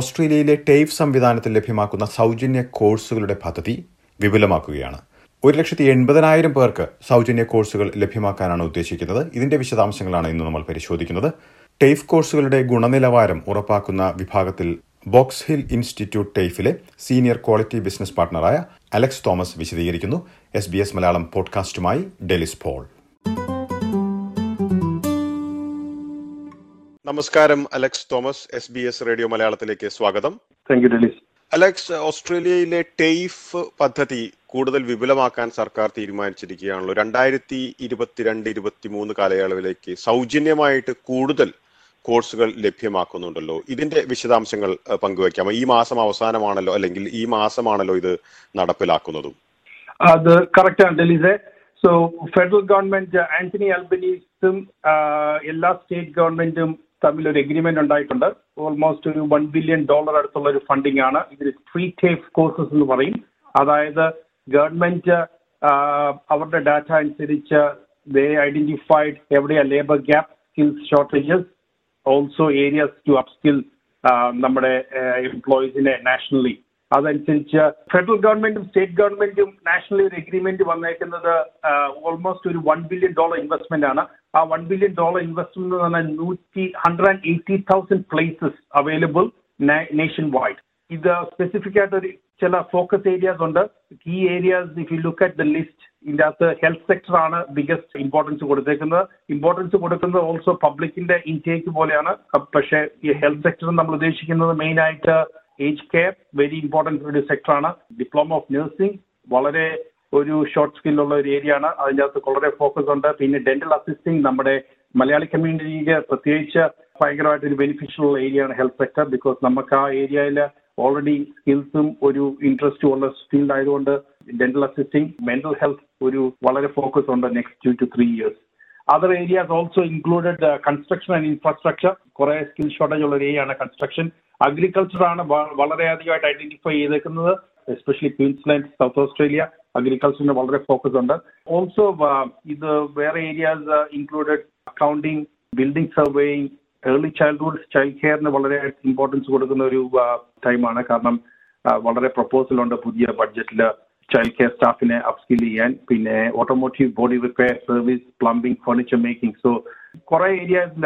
ഓസ്ട്രേലിയയിലെ ടേഫ് സംവിധാനത്തിൽ ലഭ്യമാക്കുന്ന സൗജന്യ കോഴ്സുകളുടെ പദ്ധതി വിപുലമാക്കുകയാണ്. ഒരു ലക്ഷത്തി എൺപതിനായിരം പേർക്ക് സൗജന്യ കോഴ്സുകൾ ലഭ്യമാക്കാനാണ് ഉദ്ദേശിക്കുന്നത്. ഇതിന്റെ വിശദാംശങ്ങളാണ് ഇന്ന് നമ്മൾ പരിശോധിക്കുന്നത്. ടേഫ് കോഴ്സുകളുടെ ഗുണനിലവാരം ഉറപ്പാക്കുന്ന വിഭാഗത്തിൽ ബോക്സ് ഹിൽ ഇൻസ്റ്റിറ്റ്യൂട്ട് ടേഫിലെ സീനിയർ ക്വാളിറ്റി ബിസിനസ് പാർട്ണറായ അലക്സ് തോമസ് വിശദീകരിക്കുന്നു. എസ് ബി എസ് മലയാളം പോഡ്കാസ്റ്റുമായി ഡെലിസ് പോൾ. നമസ്കാരം Alex Thomas S B S radio മലയാളത്തിലേക്ക് സ്വാഗതം. താങ്ക് യു ഡെലിസ് അലക്സ് ഓസ്ട്രേലിയയിലെ ടെയ്ഫ് പദ്ധതി കൂടുതൽ വിപുലമാക്കാൻ സർക്കാർ തീരുമാനിച്ചിരിക്കുകയാണല്ലോ. രണ്ടായിരത്തി ഇരുപത്തിരണ്ട് ഇരുപത്തി മൂന്ന് കാലയളവിലേക്ക് സൗജന്യമായിട്ട് കൂടുതൽ കോഴ്സുകൾ ലഭ്യമാക്കുന്നുണ്ടല്ലോ. ഇതിന്റെ വിശദാംശങ്ങൾ പങ്കുവയ്ക്കാം ഈ മാസം അവസാനമാണല്ലോ അല്ലെങ്കിൽ ഈ മാസമാണല്ലോ ഇത് നടപ്പിലാക്കുന്നതും? അത് കറക്റ്റ് ആണ് ഡെലിസെ സോ ഫെഡറൽ ഗവൺമെന്റ് ആന്റണി അൽബനീസും എല്ലാ സ്റ്റേറ്റ് ഗവൺമെന്റും തമ്മിൽ ഒരു എഗ്രിമെന്റ് ഉണ്ടായിട്ടുണ്ട്. ഓൾമോസ്റ്റ് ഒരു വൺ ബില്യൺ ഡോളർ അടുത്തുള്ള ഒരു ഫണ്ടിംഗ് ആണ്. ഇതിൽ ഫ്രീ ടേഫ് കോഴ്സസ് എന്ന് പറയും. അതായത് ഗവൺമെന്റ് അവരുടെ ഡാറ്റ അനുസരിച്ച് ദേ ഐഡന്റിഫൈഡ് എവിടെയാ labour gap skills shortages also areas to upskill നമ്മുടെ എംപ്ലോയീസിനെ നാഷണലി അതനുസരിച്ച് ഫെഡറൽ ഗവൺമെന്റും സ്റ്റേറ്റ് ഗവൺമെന്റും നാഷണലി ഒരു എഗ്രിമെന്റ് വന്നേക്കുന്നത് ഓൾമോസ്റ്റ് ഒരു വൺ ബില്യൺ ഡോളർ ഇൻവെസ്റ്റ്മെന്റ് ആണ്. ആ വൺ ബില്യൺ ഡോളർ ഇൻവെസ്റ്റ്മെന്റ് എന്ന് പറഞ്ഞാൽ നൂറ്റി hundred and eighty thousand places available nationwide ഇത് സ്പെസിഫിക് ആയിട്ട് ഒരു ചില ഫോക്കസ് ഏരിയാസ് ഉണ്ട്. Key areas if you look at the list ഇതിന്റെ അകത്ത് ഹെൽത്ത് സെക്ടർ ആണ് ബിഗസ്റ്റ് ഇമ്പോർട്ടൻസ് കൊടുത്തേക്കുന്നത്. ഇമ്പോർട്ടൻസ് കൊടുക്കുന്നത് ഓൾസോ പബ്ലിക്കിന്റെ ഇൻടേക്ക് പോലെയാണ്. പക്ഷേ ഈ ഹെൽത്ത് സെക്ടർ നമ്മൾ ഉദ്ദേശിക്കുന്നത് മെയിൻ ആയിട്ട് ഏജ് കെയർ വെരി ഇമ്പോർട്ടന്റ് ഒരു സെക്ടറാണ് ഡിപ്ലോമ ഓഫ് നഴ്സിംഗ് വളരെ ഒരു ഷോർട്ട് സ്കില്ലുള്ള ഒരു ഏരിയ ആണ്. അതിന്റെ അകത്ത് വളരെ ഫോക്കസ് ഉണ്ട്. പിന്നെ ഡെന്റൽ അസിസ്റ്റിംഗ് നമ്മുടെ മലയാളി കമ്മ്യൂണിറ്റിക്ക് പ്രത്യേകിച്ച് ഭയങ്കരമായിട്ട് ഒരു ബെനിഫിഷ്യൽ ഉള്ള ഏരിയ ആണ് ഹെൽത്ത് സെക്ടർ ബിക്കോസ് നമുക്ക് ആ ഏരിയയിൽ ഓൾറെഡി സ്കിൽസും ഒരു ഇൻട്രസ്റ്റും ഉള്ള ഫീൽഡ് ആയതുകൊണ്ട് ഡെന്റൽ അസിസ്റ്റിംഗ് മെന്റൽ ഹെൽത്ത് ഒരു വളരെ ഫോക്കസ് ഉണ്ട് next two to three years other areas also included construction and infrastructure കുറെ സ്കിൽ ഷോർട്ടേജ് ഉള്ള ഒരു ഏരിയ ആണ് കൺസ്ട്രക്ഷൻ അഗ്രികൾച്ചർ ആണ് വളരെയധികമായിട്ട് ഐഡന്റിഫൈ ചെയ്തേക്കുന്നത്. എസ്പെഷ്യലി ക്വീൻസ്ലാൻഡ് സൗത്ത് ഓസ്ട്രേലിയ അഗ്രികൾച്ചറിന് വളരെ ഫോക്കസ് ഉണ്ട്. ഓൾസോ ഇത് വേറെ areas included accounting building surveying early childhood child കെയറിന് വളരെ ഇമ്പോർട്ടൻസ് കൊടുക്കുന്ന ഒരു ടൈമാണ് കാരണം ആ, വളരെ പ്രപ്പോസൽ ഉണ്ട് പുതിയ ബഡ്ജറ്റിൽ ചൈൽഡ് കെയർ സ്റ്റാഫിനെ അപ്സ്കിൽ ചെയ്യാൻ. പിന്നെ automotive body repair service plumbing furniture making so കുറെ ഏരിയാസിൽ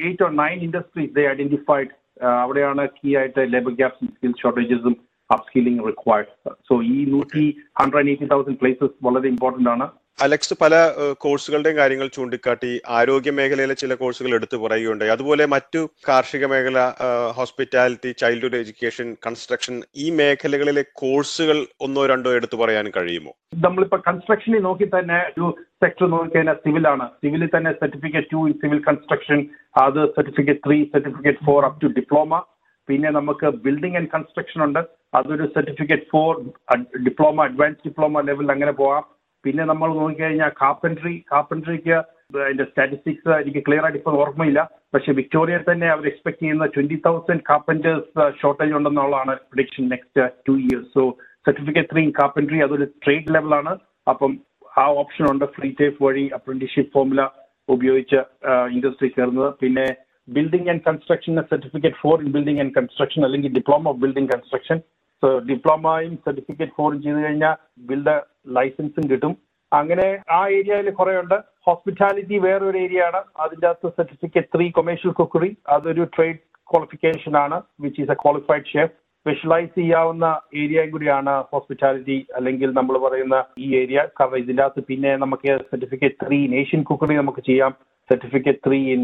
eight or nine industries they identified അവിടെയാണ് കീ ആയിട്ട് ലേബർ ഗ്യാപ്സും സ്കിൽ ഷോർട്ടേജസും അപ്സ്കില്ലിംഗ് റിക്വയർഡ് സോ ഈ നൂറ്റി ഹൺഡ്രഡ് എയ്റ്റി തൗസൻഡ് പ്ലേസസ് വളരെ ഇമ്പോർട്ടന്റ് ആണ്. അലക്സ് പല കോഴ്സുകളുടെയും കാര്യങ്ങൾ ചൂണ്ടിക്കാട്ടി ആരോഗ്യ മേഖലയിലെ ചില കോഴ്സുകൾ എടുത്തു പറയുകയുണ്ടായി അതുപോലെ മറ്റു കാർഷിക മേഖല ഹോസ്പിറ്റാലിറ്റി ചൈൽഡ്ഹുഡ് എഡ്യൂക്കേഷൻ കൺസ്ട്രക്ഷൻ ഈ മേഖലകളിലെ കോഴ്സുകൾ ഒന്നോ രണ്ടോ എടുത്തു പറയാൻ കഴിയുമോ? നമ്മളിപ്പോ കൺസ്ട്രക്ഷനിൽ നോക്കി തന്നെ ഒരു സെക്ടർ നോക്കിക്കഴിഞ്ഞാൽ സിവിൽ ആണ്. സിവിലിൽ തന്നെ certificate two in civil construction അത് certificate three certificate four up to diploma പിന്നെ നമുക്ക് ബിൽഡിംഗ് ആൻഡ് കൺസ്ട്രക്ഷൻ ഉണ്ട്. അതൊരു certificate four diploma advance diploma ലെവലിൽ അങ്ങനെ പോവാം. പിന്നെ നമ്മൾ നോക്കിക്കഴിഞ്ഞാൽ കാപ്പൻട്രി കാപ്പൻട്രിക്ക് അതിന്റെ സ്റ്റാറ്റിസ്റ്റിക്സ് എനിക്ക് ക്ലിയർ ആയിട്ട് ഇപ്പോൾ ഓർമ്മയില്ല. പക്ഷെ വിക്ടോറിയയിൽ തന്നെ അവർ എക്സ്പെക്ട് ചെയ്യുന്ന twenty thousand carpenters shortage ഉണ്ടെന്നുള്ളതാണ് prediction next two years so certificate three carpentry അതൊരു ട്രേഡ് ലെവലാണ് അപ്പം ആ ഓപ്ഷൻ ഉണ്ട് ഫ്രീ ടൈപ്പ് വഴി അപ്രന്റീഷിപ്പ് ഫോമുല ഉപയോഗിച്ച് ഇൻഡസ്ട്രി കയറുന്നത് പിന്നെ building and construction certificate four in building and construction അല്ലെങ്കിൽ diploma of building construction so ഡിപ്ലോമയും certificate ഫോറും ചെയ്ത് കഴിഞ്ഞാൽ ബിൽഡർ ലൈസൻസും കിട്ടും. അങ്ങനെ ആ ഏരിയയിൽ കുറെ ഉണ്ട് ഹോസ്പിറ്റാലിറ്റി വേറൊരു ഏരിയ ആണ് അതിന്റെ അകത്ത് സർട്ടിഫിക്കറ്റ് ത്രീ കൊമേഴ്ഷ്യൽ കുക്കറി അതൊരു ട്രേഡ് ക്വാളിഫിക്കേഷൻ ആണ് which is a qualified chef specialise ചെയ്യാവുന്ന ഏരിയയും കൂടിയാണ് ഹോസ്പിറ്റാലിറ്റി അല്ലെങ്കിൽ നമ്മൾ പറയുന്ന ഈ ഏരിയ. കാരണം ഇതിന്റെ അകത്ത് പിന്നെ നമുക്ക് സർട്ടിഫിക്കറ്റ് ത്രീ ഏഷ്യൻ കുക്കറി നമുക്ക് ചെയ്യാം. Certificate three in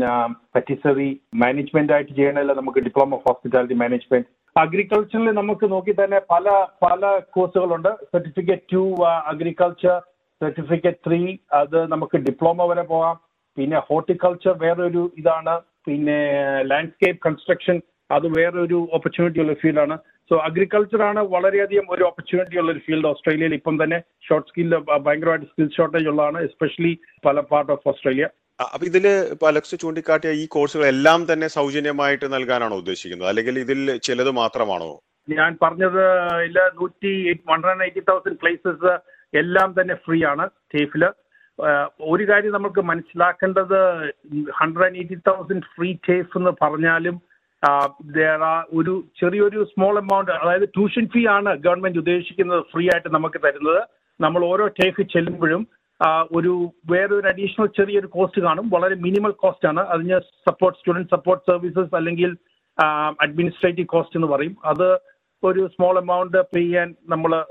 patisserie management ആയിട്ട് ചെയ്യണമല്ല നമുക്ക് ഡിപ്ലോമ ഓഫ് ഹോസ്പിറ്റാലിറ്റി മാനേജ്മെന്റ് അഗ്രികൾച്ചറിൽ നമുക്ക് നോക്കി തന്നെ പല പല കോഴ്സുകളുണ്ട് certificate two agriculture certificate three അത് നമുക്ക് ഡിപ്ലോമ വരെ പോകാം. പിന്നെ ഹോർട്ടിക്കൾച്ചർ വേറൊരു ഇതാണ്. പിന്നെ ലാൻഡ്സ്കേപ്പ് കൺസ്ട്രക്ഷൻ അത് വേറൊരു ഓപ്പർച്യൂണിറ്റി ഉള്ള ഫീൽഡാണ് സോ അഗ്രികൾച്ചർ ആണ് വളരെയധികം ഒരു ഓപ്പർച്യൂണിറ്റി ഉള്ള ഒരു ഫീൽഡ് ഓസ്ട്രേലിയയിൽ ഇപ്പം തന്നെ. ഷോർട്ട് സ്കിൽ ഭയങ്കരമായിട്ട് സ്കിൽ ഷോർട്ടേജ് ഉള്ളതാണ് എസ്പെഷ്യലി പല പാർട്ട് ഓഫ് ഓസ്ട്രേലിയ. അപ്പൊ ഇതിൽ ഇപ്പൊ അലക്സ് ചൂണ്ടിക്കാട്ടിയ ഈ കോഴ്സുകൾ എല്ലാം തന്നെ സൗജന്യമായിട്ട് നൽകാനാണോ ഉദ്ദേശിക്കുന്നത്? അല്ലെങ്കിൽ ഇതിൽ ചിലത് മാത്രമാണോ? ഞാൻ പറഞ്ഞത് ഇല്ല നൂറ്റി one hundred eighty thousand places എല്ലാം തന്നെ ഫ്രീ ആണ് ടേഫിൽ ഒരു കാര്യം നമുക്ക് മനസ്സിലാക്കേണ്ടത് hundred and eighty thousand free TAFE എന്ന് പറഞ്ഞാലും ഒരു ചെറിയൊരു സ്മോൾ എമൗണ്ട് അതായത് ട്യൂഷൻ ഫീ ആണ് ഗവൺമെന്റ് ഉദ്ദേശിക്കുന്നത് ഫ്രീ ആയിട്ട് നമുക്ക് തരുന്നത്. നമ്മൾ ഓരോ ടേഫ് ചെല്ലുമ്പോഴും ഒരു വേറൊരു അഡീഷണൽ ചെറിയൊരു കോസ്റ്റ് കാണും. വളരെ മിനിമൽ കോസ്റ്റ് ആണ്. അതിന് സപ്പോർട്ട് സ്റ്റുഡന്റ് സപ്പോർട്ട് സർവീസസ് അല്ലെങ്കിൽ അഡ്മിനിസ്ട്രേറ്റീവ് കോസ്റ്റ് എന്ന് പറയും. അത് ഒരു സ്മോൾ എമൗണ്ട് പേ ചെയ്യാൻ നമ്മൾ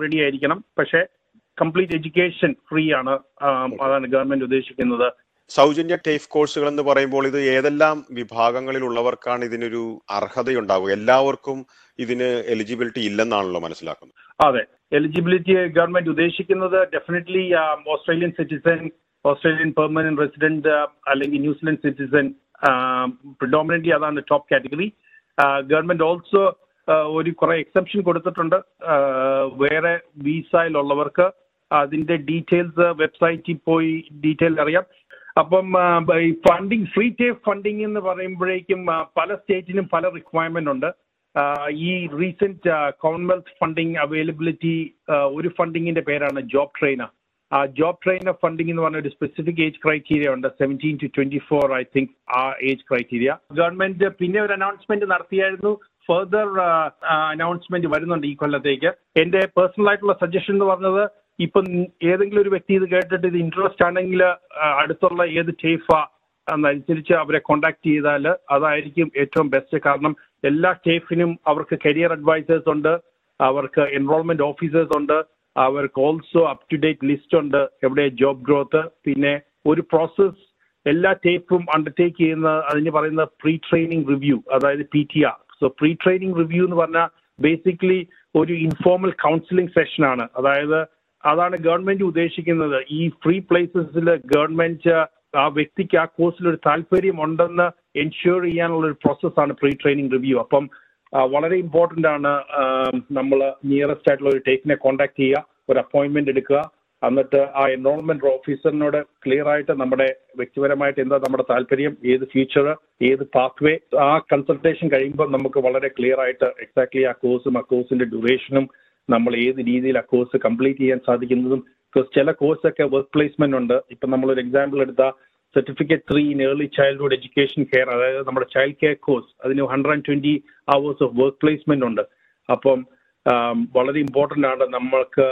റെഡി ആയിരിക്കണം. പക്ഷേ കംപ്ലീറ്റ് എഡ്യൂക്കേഷൻ ഫ്രീ ആണ് അതാണ് ഗവൺമെന്റ് ഉദ്ദേശിക്കുന്നത്. സൗജന്യ ടേഫ് കോഴ്സുകൾ എന്ന് പറയുമ്പോൾ ഇത് ഏതെല്ലാം വിഭാഗങ്ങളിലുള്ളവർക്കാണ് ഇതിനൊരു അർഹതയുണ്ടാവുക? എല്ലാവർക്കും ഇതിന് എലിജിബിലിറ്റി ഇല്ലെന്നാണല്ലോ മനസ്സിലാക്കുന്നത്. അതെ. എലിജിബിലിറ്റി ഗവൺമെന്റ് ഉദ്ദേശിക്കുന്നത് definitely Australian citizen Australian permanent resident അല്ലെങ്കിൽ ന്യൂസിലൻഡ് സിറ്റിസൺ പ്രിഡോമിനന്റ്ലി അതാണ് ടോപ്പ് കാറ്റഗറി ഗവൺമെന്റ് ഓൾസോ ഒരു കുറെ എക്സെപ്ഷൻ കൊടുത്തിട്ടുണ്ട്. വേറെ വിസയിലുള്ളവർക്ക് അതിന്റെ ഡീറ്റെയിൽസ് വെബ്സൈറ്റിൽ പോയി ഡീറ്റെയിൽ അറിയാം. അപ്പം ഈ ഫണ്ടിങ് ഫ്രീ ടേഫ് ഫണ്ടിങ് എന്ന് പറയുമ്പോഴേക്കും പല സ്റ്റേറ്റിനും പല റിക്വയർമെന്റ് ഉണ്ട്. ഈ റീസെന്റ് കോമൺവെൽത്ത് ഫണ്ടിങ് അവൈലബിലിറ്റി ഒരു ഫണ്ടിങ്ങിന്റെ പേരാണ് ജോബ് ട്രെയിനർ ആ ജോബ് ട്രെയിനർ ഫണ്ടിങ് എന്ന് പറഞ്ഞ ഒരു സ്പെസിഫിക് ഏജ് ക്രൈറ്റീരിയ ഉണ്ട്. Seventeen to twenty four I think ആ ഏജ് ക്രൈറ്റീരിയ ഗവൺമെന്റ് പിന്നെ ഒരു അനൗൺസ്മെന്റ് നടത്തിയായിരുന്നു. ഫെർദർ അനൗൺസ്മെന്റ് വരുന്നുണ്ട് ഈ കൊല്ലത്തേക്ക്. എന്റെ പേഴ്സണൽ ആയിട്ടുള്ള സജഷൻ എന്ന് പറഞ്ഞത് ഇപ്പം ഏതെങ്കിലും ഒരു വ്യക്തി ഇത് കേട്ടിട്ട് ഇത് ഇൻട്രസ്റ്റ് ആണെങ്കിൽ അടുത്തുള്ള ഏത് ടേഫാ എന്നനുസരിച്ച് അവരെ കോണ്ടാക്ട് ചെയ്താൽ അതായിരിക്കും ഏറ്റവും ബെസ്റ്റ് കാരണം എല്ലാ സ്റ്റേഫിനും അവർക്ക് കരിയർ അഡ്വൈസേഴ്സ് ഉണ്ട് അവർക്ക് എൻറോൾമെന്റ് ഓഫീസേഴ്സ് ഉണ്ട് അവർക്ക് also up to date list ഉണ്ട് എവിടെ ജോബ് ഗ്രോത്ത് പിന്നെ ഒരു പ്രോസസ് എല്ലാ ടേപ്പും അണ്ടർടേക്ക് ചെയ്യുന്ന അതിന് പറയുന്ന പ്രീ ട്രെയിനിങ് റിവ്യൂ അതായത് P T R so pre training review എന്ന് പറഞ്ഞാൽ ബേസിക്കലി ഒരു ഇൻഫോർമൽ കൗൺസിലിംഗ് സെഷൻ ആണ്. അതായത് അതാണ് ഗവൺമെന്റ് ഉദ്ദേശിക്കുന്നത്. ഈ ഫ്രീ പ്ലേസസിൽ ഗവൺമെന്റ് ആ വ്യക്തിക്ക് ആ കോഴ്സിൽ ഒരു താല്പര്യം ഉണ്ടെന്ന് എൻഷുർ ചെയ്യാനുള്ള ഒരു പ്രോസസ്സാണ് പ്രീ ട്രെയിനിങ് റിവ്യൂ അപ്പം വളരെ ഇമ്പോർട്ടന്റ് ആണ് നമ്മൾ നിയറസ്റ്റ് ആയിട്ടുള്ള ഒരു ടേക്കിനെ കോൺടാക്ട് ചെയ്യുക ഒരു അപ്പോയിന്റ്മെന്റ് എടുക്കുക. എന്നിട്ട് ആ എൻറോൾമെന്റ് ഓഫീസറിനോട് ക്ലിയർ ആയിട്ട് നമ്മുടെ വ്യക്തിപരമായിട്ട് എന്താ നമ്മുടെ താല്പര്യം ഏത് ഫ്യൂച്ചർ ഏത് പാത്വേ ആ കൺസൾട്ടേഷൻ കഴിയുമ്പോൾ നമുക്ക് വളരെ ക്ലിയർ ആയിട്ട് എക്സാക്ട്ലി ആ കോഴ്സും ആ കോഴ്സിന്റെ ഡ്യൂറേഷനും നമ്മൾ ഏത് രീതിയിൽ ആ കോഴ്സ് കംപ്ലീറ്റ് ചെയ്യാൻ സാധിക്കുന്നതും ബിക്കോസ് ചില കോഴ്സൊക്കെ വർക്ക് പ്ലേസ്മെന്റ് ഉണ്ട്. ഇപ്പം നമ്മളൊരു എക്സാമ്പിൾ എടുത്ത certificate three in early childhood education care അതായത് നമ്മുടെ ചൈൽഡ് കെയർ കോഴ്സ് അതിന് hundred and twenty hours of work placement ഉണ്ട്. അപ്പം വളരെ ഇമ്പോർട്ടന്റ് ആണ് നമ്മൾക്ക്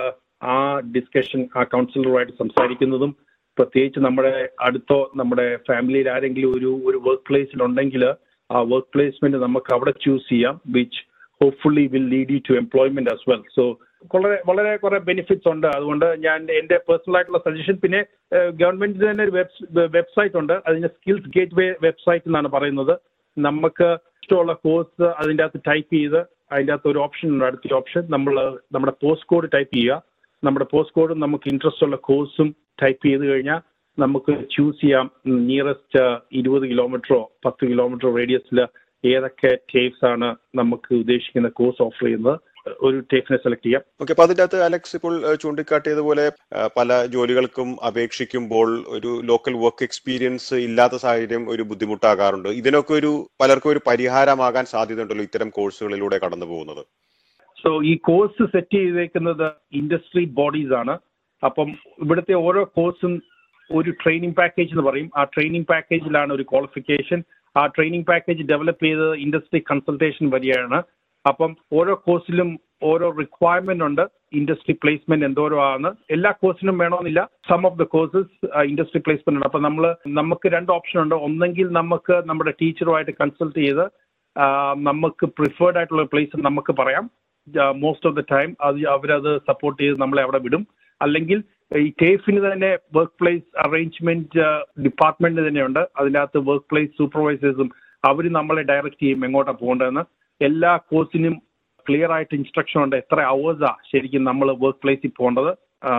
ആ ഡിസ്കഷൻ ആ കൗൺസിലറുമായിട്ട് സംസാരിക്കുന്നതും പ്രത്യേകിച്ച് നമ്മുടെ അടുത്തോ നമ്മുടെ ഫാമിലിയിൽ ആരെങ്കിലും ഒരു ഒരു വർക്ക് പ്ലേസിൽ ഉണ്ടെങ്കിൽ ആ വർക്ക് പ്ലേസ്മെന്റ് നമുക്ക് അവിടെ ചൂസ് ചെയ്യാം which hopefully will lead you to employment as well so വളരെ വളരെ കുറെ ബെനിഫിറ്റ്സ് ഉണ്ട്. അതുകൊണ്ട് ഞാൻ എന്റെ പേഴ്സണൽ ആയിട്ടുള്ള സജഷൻ പിന്നെ ഗവൺമെന്റിന് തന്നെ ഒരു വെബ്സൈറ്റ് ഉണ്ട്. അതിന്റെ സ്കിൽസ് ഗേറ്റ് വേ വെബ്സൈറ്റ് എന്നാണ് പറയുന്നത്. നമുക്ക് ഇഷ്ടമുള്ള കോഴ്സ് അതിന്റെ അകത്ത് ടൈപ്പ് ചെയ്ത് അതിന്റെ അകത്ത് ഒരു ഓപ്ഷൻ ഉണ്ട്. അടുത്ത ഓപ്ഷൻ നമ്മൾ നമ്മുടെ പോസ്റ്റ് കോഡ് ടൈപ്പ് ചെയ്യുക. നമ്മുടെ പോസ്റ്റ് കോഡും നമുക്ക് ഇൻട്രസ്റ്റ് ഉള്ള കോഴ്സും ടൈപ്പ് ചെയ്ത് കഴിഞ്ഞാൽ നമുക്ക് ചൂസ് ചെയ്യാം. നിയറസ്റ്റ് ഇരുപത് കിലോമീറ്ററോ പത്ത് കിലോമീറ്ററോ റേഡിയസിൽ ഏതൊക്കെ ടേപ്സ് ആണ് നമുക്ക് ഉദ്ദേശിക്കുന്ന കോഴ്സ് ഓഫർ ചെയ്യുന്നത്. ഒരു ടേക്കിനെ സെലക്ട് ചെയ്യാം. ഓക്കെ അപ്പൊ അതിന്റെ അകത്ത് അലക്സ് ഇപ്പോൾ ചൂണ്ടിക്കാട്ടിയതുപോലെ പല ജോലികൾക്കും അപേക്ഷിക്കുമ്പോൾ ഒരു ലോക്കൽ വർക്ക് എക്സ്പീരിയൻസ് ഇല്ലാത്ത സാഹചര്യം ഒരു ബുദ്ധിമുട്ടാകാറുണ്ട്. ഇതിനൊക്കെ ഒരു പലർക്കും ഒരു പരിഹാരമാകാൻ സാധ്യതയുണ്ടല്ലോ ഇത്തരം കോഴ്സുകളിലൂടെ കടന്നു പോകുന്നത്? സോ ഈ കോഴ്സ് സെറ്റ് ചെയ്തേക്കുന്നത് ഇൻഡസ്ട്രി ബോഡീസ് ആണ്. അപ്പം ഇവിടുത്തെ ഓരോ കോഴ്സും ഒരു ട്രെയിനിങ് പാക്കേജ് എന്ന് പറയും. ആ ട്രെയിനിങ് പാക്കേജിലാണ് ഒരു ക്വാളിഫിക്കേഷൻ. ആ ട്രെയിനിങ് പാക്കേജ് ഡെവലപ്പ് ചെയ്തത് ഇൻഡസ്ട്രി കൺസൾട്ടേഷൻ വഴിയാണ്. അപ്പം ഓരോ കോഴ്സിലും ഓരോ റിക്വയർമെന്റ് ഉണ്ട്. ഇൻഡസ്ട്രി പ്ലേസ്മെന്റ് എന്തോരോ ആണ് എല്ലാ കോഴ്സിനും വേണമെന്നില്ല. Some of the courses industry placement ഉണ്ട്. അപ്പൊ നമ്മൾ നമുക്ക് രണ്ട് ഓപ്ഷൻ ഉണ്ട്. ഒന്നെങ്കിൽ നമുക്ക് നമ്മുടെ ടീച്ചറുമായിട്ട് കൺസൾട്ട് ചെയ്ത് നമുക്ക് പ്രിഫേർഡ് ആയിട്ടുള്ള പ്ലേസ് നമുക്ക് പറയാം. മോസ്റ്റ് ഓഫ് ദ ടൈം അത് അവരത് സപ്പോർട്ട് ചെയ്ത് നമ്മളെ അവിടെ വിടും. അല്ലെങ്കിൽ ഈ ടേഫിന് തന്നെ വർക്ക് പ്ലേസ് അറേഞ്ച്മെന്റ് ഡിപ്പാർട്ട്മെന്റ് തന്നെയുണ്ട്. അതിനകത്ത് വർക്ക് പ്ലേസ് സൂപ്പർവൈസേഴ്സും അവർ നമ്മളെ ഡയറക്റ്റ് ചെയ്യും എങ്ങോട്ടാണ് പോകേണ്ടതെന്ന്. എല്ലാ കോഴ്സിനും ക്ലിയർ ആയിട്ട് ഇൻസ്ട്രക്ഷൻ ഉണ്ട്. എത്ര അവേഴ്സാ ശരിക്കും നമ്മൾ വർക്ക് പ്ലേസിൽ പോകേണ്ടത്.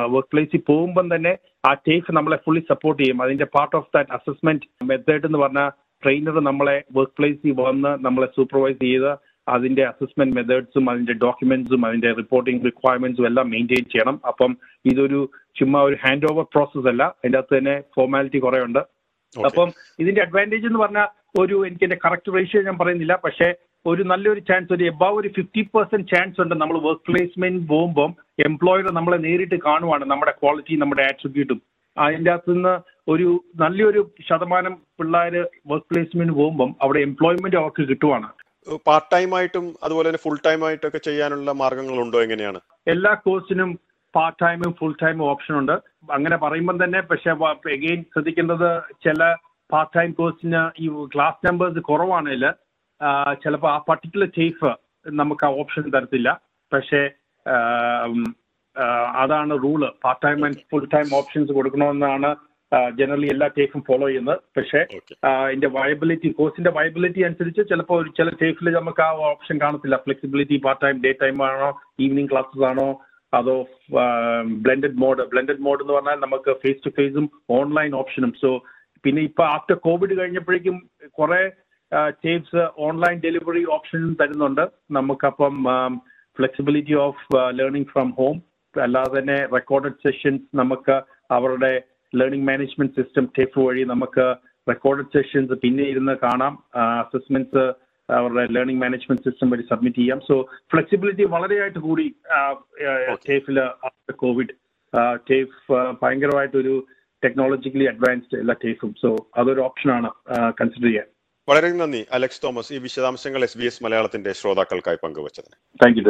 വർക്ക് പ്ലേസിൽ പോകുമ്പം തന്നെ ആ ടേഫ് നമ്മളെ ഫുള്ളി സപ്പോർട്ട് ചെയ്യും. അതിന്റെ part of that assessment method എന്ന് പറഞ്ഞാൽ ട്രെയിനർ നമ്മളെ വർക്ക് പ്ലേസിൽ വന്ന് നമ്മളെ സൂപ്പർവൈസ് ചെയ്ത് അതിന്റെ അസസ്മെന്റ് മെത്തേഡ്സും അതിന്റെ ഡോക്യുമെന്റ്സും അതിന്റെ റിപ്പോർട്ടിംഗ് റിക്വയർമെന്റ്സും എല്ലാം മെയിന്റെയിൻ ചെയ്യണം. അപ്പം ഇതൊരു ചുമ്മാ ഒരു ഹാൻഡ് ഓവർ പ്രോസസ് അല്ല. അതിന്റെ അകത്ത് തന്നെ ഫോർമാലിറ്റി കുറെ ഉണ്ട്. അപ്പം ഇതിന്റെ അഡ്വാന്റേജ് എന്ന് പറഞ്ഞാൽ ഒരു എനിക്ക് എന്റെ കറക്റ്റ് റേഷ്യോ ഞാൻ പറയുന്നില്ല. പക്ഷേ ഒരു നല്ലൊരു ചാൻസ് ഒരു എബവ് ഒരു ഫിഫ്റ്റി പെർസെന്റ് ചാൻസ് ഉണ്ട് നമ്മൾ വർക്ക് പ്ലേസ്മെന്റ് പോകുമ്പോൾ എംപ്ലോയർ നമ്മളെ നേരിട്ട് കാണുവാണ് നമ്മുടെ ക്വാളിറ്റി നമ്മുടെ ആട്രിബ്യൂട്ടും അതിന്റെ അകത്ത് നിന്ന് ഒരു നല്ലൊരു ശതമാനം പിള്ളേർ വർക്ക് പ്ലേസ്മെന്റ് പോകുമ്പം അവിടെ എംപ്ലോയ്മെന്റ് അവർക്ക് കിട്ടുവാണ്. പാർട്ട് ടൈം ആയിട്ടും അതുപോലെ തന്നെ ഫുൾ ടൈം ആയിട്ടൊക്കെ ചെയ്യാനുള്ള മാർഗങ്ങളുണ്ടോ എങ്ങനെയാണ്? എല്ലാ കോഴ്സിനും പാർട്ട് ടൈമും ഫുൾ ടൈമും ഓപ്ഷൻ ഉണ്ട്. അങ്ങനെ പറയുമ്പം തന്നെ പക്ഷെ എഗെയിൻ ശ്രദ്ധിക്കേണ്ടത് ചില പാർട്ട് ടൈം കോഴ്സിന് ഈ ക്ലാസ് നമ്പേഴ്സ് കുറവാണെങ്കിൽ ചിലപ്പോൾ ആ പർട്ടിക്കുലർ ചീഫ് നമുക്ക് ആ ഓപ്ഷൻ തരത്തില്ല. പക്ഷേ അതാണ് rule part time and full time options കൊടുക്കണമെന്നാണ് generally എല്ലാ ടേഫും ഫോളോ ചെയ്യുന്നത്. പക്ഷേ ഇതിന്റെ വയബിലിറ്റി കോഴ്സിന്റെ വയബിലിറ്റി അനുസരിച്ച് ചിലപ്പോൾ ചില ടേഫിൽ നമുക്ക് ആ ഓപ്ഷൻ കാണത്തില്ല. Flexibility part time day time ആണോ ഈവനിങ് ക്ലാസ്സസ് ആണോ അതോ ബ്ലെൻഡഡ് മോഡ് ബ്ലെൻഡഡ് മോഡ് എന്ന് പറഞ്ഞാൽ നമുക്ക് ഫേസ് ടു ഫേസും ഓൺലൈൻ ഓപ്ഷനും സോ പിന്നെ ഇപ്പൊ ആഫ്റ്റർ കോവിഡ് കഴിഞ്ഞപ്പോഴേക്കും കുറെ ടേപ്സ് ഓൺലൈൻ ഡെലിവറി ഓപ്ഷനും തരുന്നുണ്ട്. നമുക്കപ്പം flexibility of learning from home അല്ലാതെ തന്നെ റെക്കോർഡഡ് സെഷൻസ് നമുക്ക് അവരുടെ ലേണിംഗ് മാനേജ്മെന്റ് സിസ്റ്റം ടേഫ് വഴി നമുക്ക് റെക്കോർഡഡ് സെഷൻസ് പിന്നെ ഇരുന്ന് കാണാം. അസസ്മെന്റ്സ് അവരുടെ ലേണിംഗ് മാനേജ്മെന്റ് സിസ്റ്റം വഴി സബ്മിറ്റ് ചെയ്യാം. സോ ഫ്ലെക്സിബിലിറ്റി വളരെയായിട്ട് കൂടി ടേഫിൽ ആഫ്റ്റർ കോവിഡ് ടേഫ് ഭയങ്കരമായിട്ടൊരു ടെക്നോളജിക്കലി അഡ്വാൻസ്ഡ് എല്ലാ ടേഫും സോ അതൊരു ഓപ്ഷനാണ് കൺസിഡർ ചെയ്യാൻ. വളരെ നന്ദി അലക്സ് തോമസ് ഈ വിശദാംശങ്ങൾ എസ് ബി എസ് മലയാളത്തിന്റെ ശ്രോതാക്കൾക്കായി പങ്കുവച്ചതിന്. Thank you